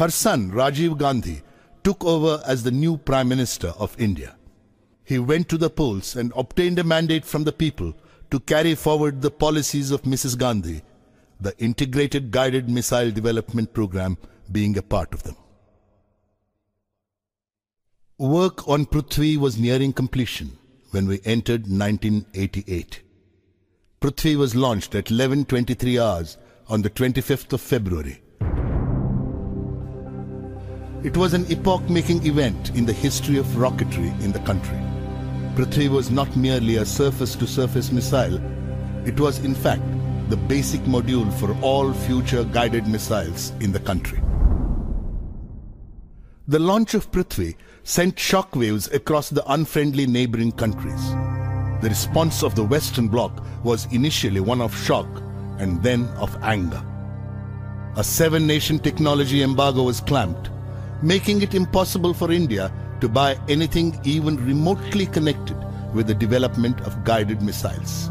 Her son, Rajiv Gandhi, took over as the new Prime Minister of India. He went to the polls and obtained a mandate from the people to carry forward the policies of Mrs. Gandhi, the Integrated Guided Missile Development Program being a part of them. Work on Prithvi was nearing completion when we entered 1988. Prithvi was launched at 11.23 hours on the 25th of February. It was an epoch-making event in the history of rocketry in the country. Prithvi was not merely a surface-to-surface missile. It was in fact the basic module for all future guided missiles in the country. The launch of Prithvi sent shockwaves across the unfriendly neighboring countries. The response of the Western Bloc was initially one of shock and then of anger. A seven-nation technology embargo was clamped, making it impossible for India to buy anything even remotely connected with the development of guided missiles.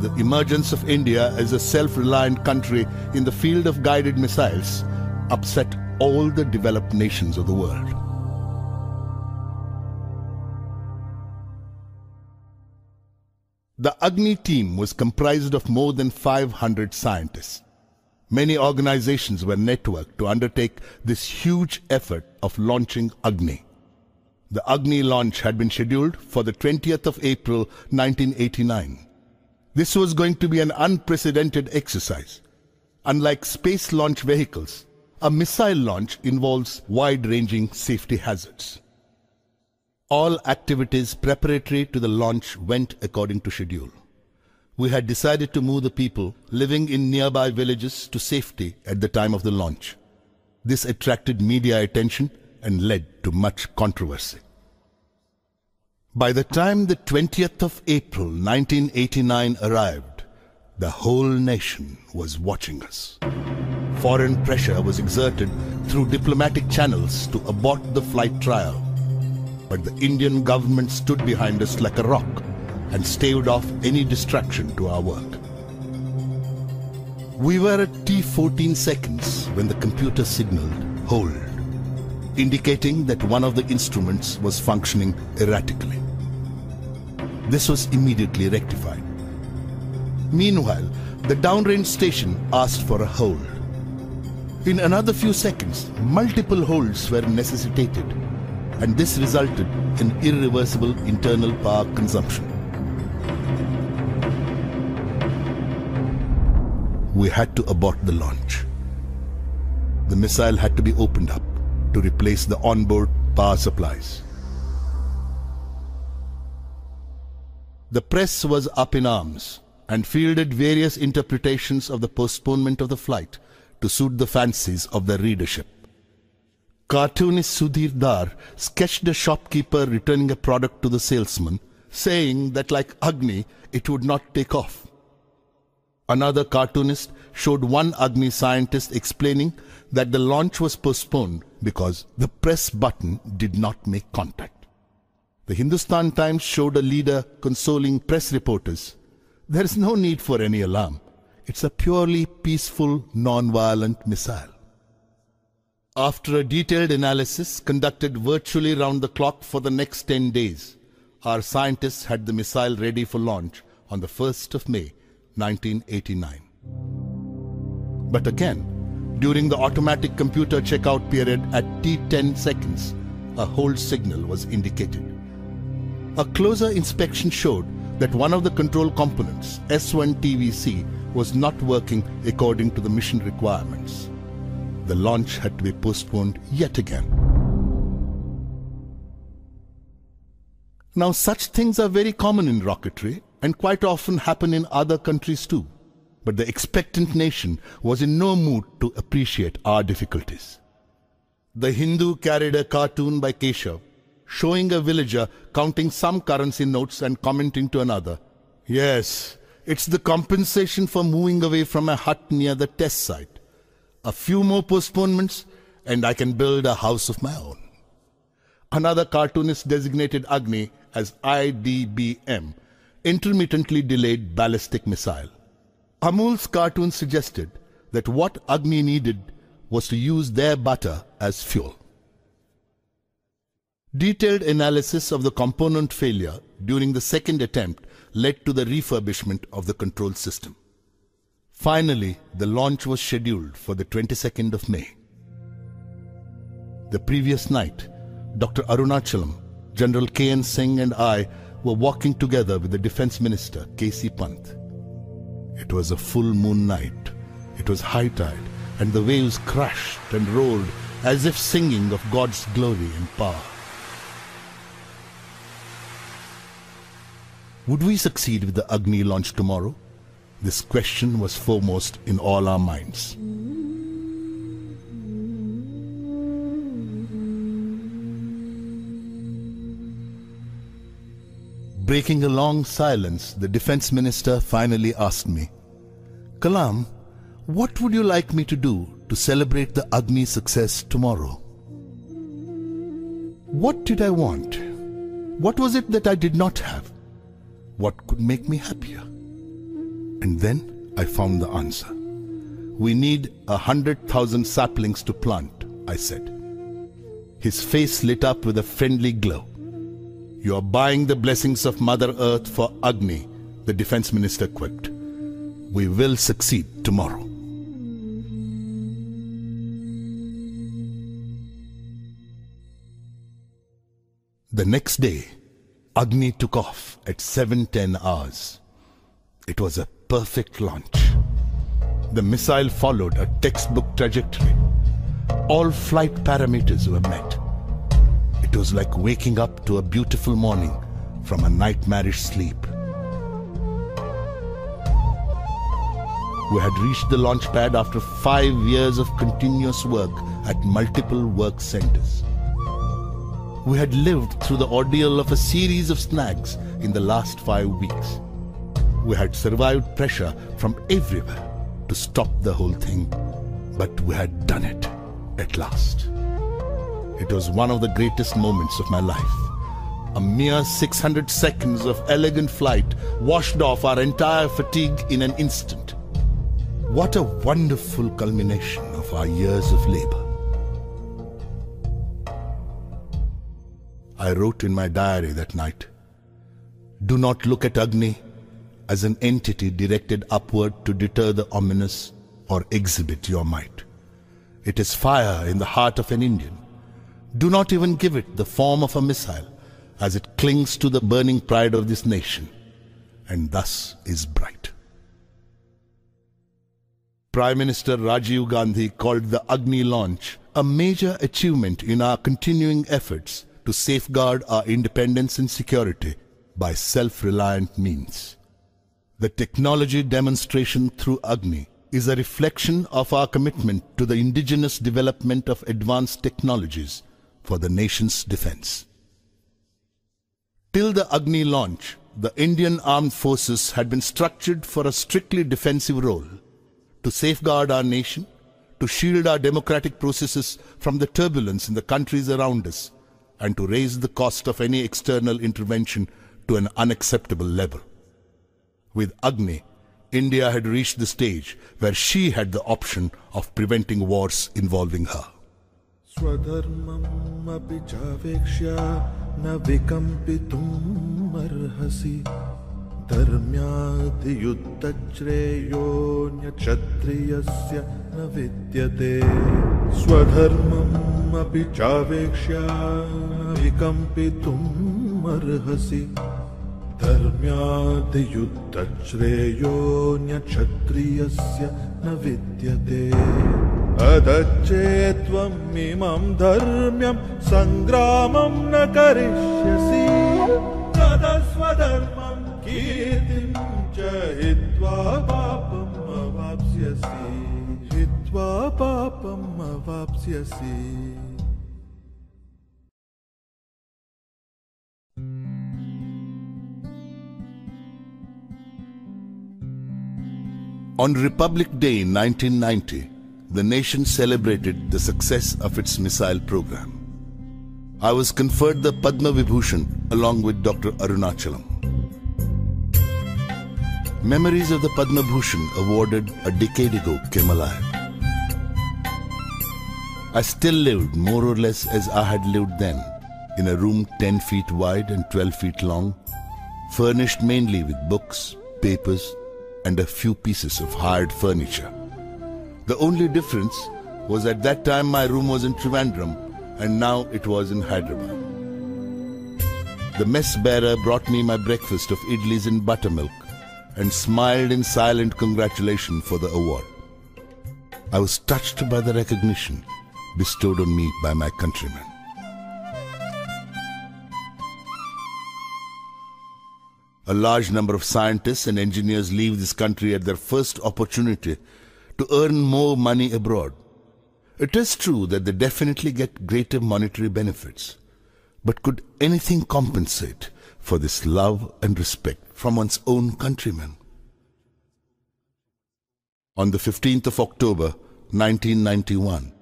The emergence of India as a self-reliant country in the field of guided missiles upset all the developed nations of the world. The Agni team was comprised of more than 500 scientists. Many organizations were networked to undertake this huge effort of launching Agni. The Agni launch had been scheduled for the 20th of April 1989. This was going to be an unprecedented exercise. Unlike space launch vehicles, a missile launch involves wide-ranging safety hazards. All activities preparatory to the launch went according to schedule. We had decided to move the people living in nearby villages to safety at the time of the launch. This attracted media attention and led to much controversy. By the time the 20th of April 1989 arrived, the whole nation was watching us. Foreign pressure was exerted through diplomatic channels to abort the flight trial. But the Indian government stood behind us like a rock and staved off any distraction to our work. We were at T14 seconds when the computer signaled hold, indicating that one of the instruments was functioning erratically. This was immediately rectified. Meanwhile, the downrange station asked for a hold. In another few seconds, multiple holds were necessitated, and this resulted in irreversible internal power consumption. We had to abort the launch. The missile had to be opened up to replace the onboard power supplies. The press was up in arms and fielded various interpretations of the postponement of the flight to suit the fancies of the readership. Cartoonist Sudhir Dar sketched a shopkeeper returning a product to the salesman, saying that like Agni, it would not take off. Another cartoonist showed one Agni scientist explaining that the launch was postponed because the press button did not make contact. The Hindustan Times showed a leader consoling press reporters. There is no need for any alarm. It's a purely peaceful, non-violent missile. After a detailed analysis conducted virtually round the clock for the next 10 days, our scientists had the missile ready for launch on the 1st of May 1989. But again, during the automatic computer checkout period at T10 seconds, a hold signal was indicated. A closer inspection showed that one of the control components, S1TVC, was not working according to the mission requirements. The launch had to be postponed yet again. Now, such things are very common in rocketry and quite often happen in other countries too. But the expectant nation was in no mood to appreciate our difficulties. The Hindu carried a cartoon by Keshav showing a villager counting some currency notes and commenting to another, Yes, it's the compensation for moving away from a hut near the test site. A few more postponements and I can build a house of my own. Another cartoonist designated Agni as IDBM, intermittently delayed ballistic missile. Amul's cartoon suggested that what Agni needed was to use their butter as fuel. Detailed analysis of the component failure during the second attempt led to the refurbishment of the control system. Finally, the launch was scheduled for the 22nd of May. The previous night, Dr. Arunachalam, General K.N. Singh and I were walking together with the Defense Minister, K.C. Pant. It was a full moon night. It was high tide, and the waves crashed and roared as if singing of God's glory and power. Would we succeed with the Agni launch tomorrow? This question was foremost in all our minds. Breaking a long silence, the defense minister finally asked me, Kalam, what would you like me to do to celebrate the Agni success tomorrow? What did I want? What was it that I did not have? What could make me happier? And then I found the answer. We need a hundred thousand saplings to plant, I said. His face lit up with a friendly glow. You are buying the blessings of Mother Earth for Agni, the defense minister quipped. We will succeed tomorrow. The next day, Agni took off at 7.10 hours. It was a perfect launch. The missile followed a textbook trajectory. All flight parameters were met. It was like waking up to a beautiful morning from a nightmarish sleep. We had reached the launch pad after five years of continuous work at multiple work centers. We had lived through the ordeal of a series of snags in the last five weeks. We had survived pressure from everywhere to stop the whole thing, but we had done it at last. It was one of the greatest moments of my life. A mere 600 seconds of elegant flight washed off our entire fatigue in an instant. What a wonderful culmination of our years of labor. I wrote in my diary that night Do not look at Agni as an entity directed upward to deter the ominous or exhibit your might. It is fire in the heart of an Indian. Do not even give it the form of a missile, as it clings to the burning pride of this nation, and thus is bright. Prime Minister Rajiv Gandhi called the Agni launch a major achievement in our continuing efforts to safeguard our independence and security by self-reliant means. The technology demonstration through Agni is a reflection of our commitment to the indigenous development of advanced technologies for the nation's defense. Till the Agni launch, the Indian armed forces had been structured for a strictly defensive role to safeguard our nation, to shield our democratic processes from the turbulence in the countries around us, and to raise the cost of any external intervention to an unacceptable level. With Agni, India had reached the stage where she had the option of preventing wars involving her. स्वधर्मम् अपि चावेक्ष्य न विकम्पितुम् अर्हसि धर्म्यादियुक्तश्रेयोन्यक्षत्रियस्य न विद्यते। स्वधर्ममपि चावेक्ष्या विकम्पितुम् अर्हसि धर्म्यादियुद्धश्रेयोऽन्यक्षत्रियस्य न विद्यते। अदच्चेत्त्वमिमं धर्म्यं सङ्ग्रामं न करिष्यसि। तदस्वधर्मं कीर्तिं च हित्वा पापम् अवाप्स्यसि। हित्वा On Republic Day 1990, the nation celebrated the success of its missile program. I was conferred the Padma Vibhushan along with Dr. Arunachalam. Memories of the Padma Bhushan awarded a decade ago came alive. I still lived more or less as I had lived then, in a room 10 feet wide and 12 feet long, furnished mainly with books, papers, and a few pieces of hired furniture. The only difference was at that time my room was in Trivandrum and now it was in Hyderabad. The mess bearer brought me my breakfast of idlis and buttermilk and smiled in silent congratulation for the award. I was touched by the recognition bestowed on me by my countrymen. A large number of scientists and engineers leave this country at their first opportunity to earn more money abroad. It is true that they definitely get greater monetary benefits. But could anything compensate for this love and respect from one's own countrymen? On the 15th of October 1991,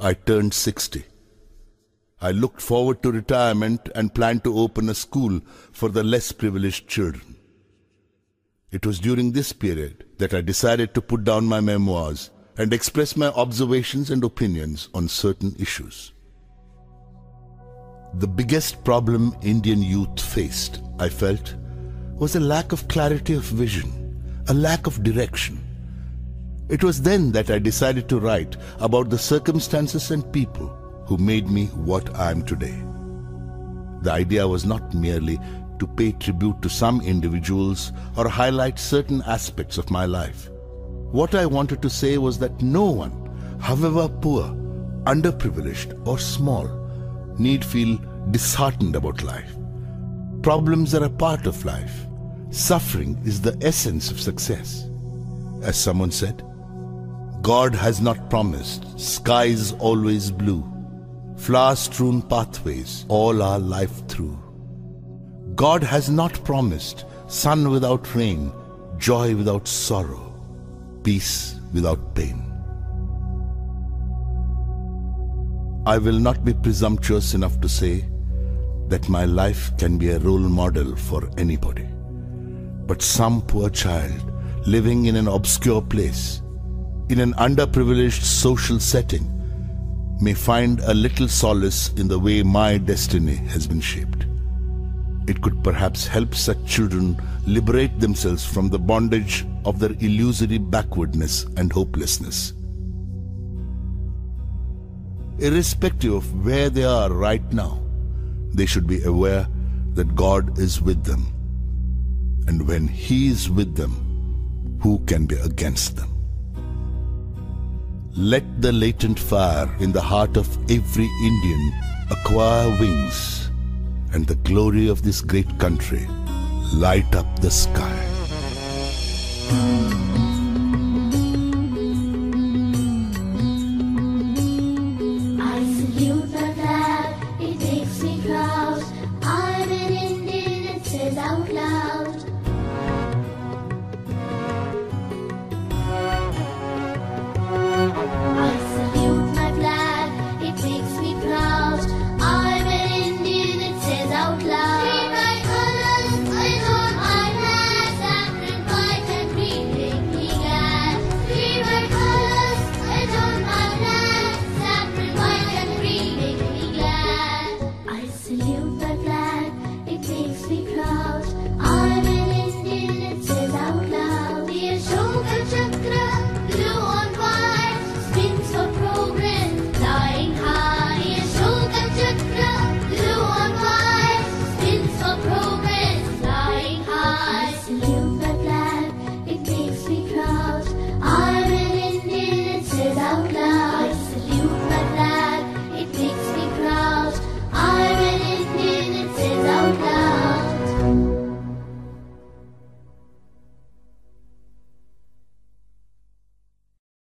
I turned 60. I looked forward to retirement and planned to open a school for the less privileged children. It was during this period that I decided to put down my memoirs and express my observations and opinions on certain issues. The biggest problem Indian youth faced, I felt, was a lack of clarity of vision, a lack of direction. It was then that I decided to write about the circumstances and people who made me what I am today. The idea was not merely to pay tribute to some individuals or highlight certain aspects of my life. What I wanted to say was that no one, however poor, underprivileged, or small, need feel disheartened about life. Problems are a part of life. Suffering is the essence of success. As someone said, God has not promised skies always blue flower strewn pathways all our life through. God has not promised sun without rain, joy without sorrow, peace without pain. I will not be presumptuous enough to say that my life can be a role model for anybody. But some poor child living in an obscure place, in an underprivileged social setting, may find a little solace in the way my destiny has been shaped. It could perhaps help such children liberate themselves from the bondage of their illusory backwardness and hopelessness. Irrespective of where they are right now, they should be aware that God is with them. And when He is with them, who can be against them? Let the latent fire in the heart of every Indian acquire wings, and the glory of this great country light up the sky.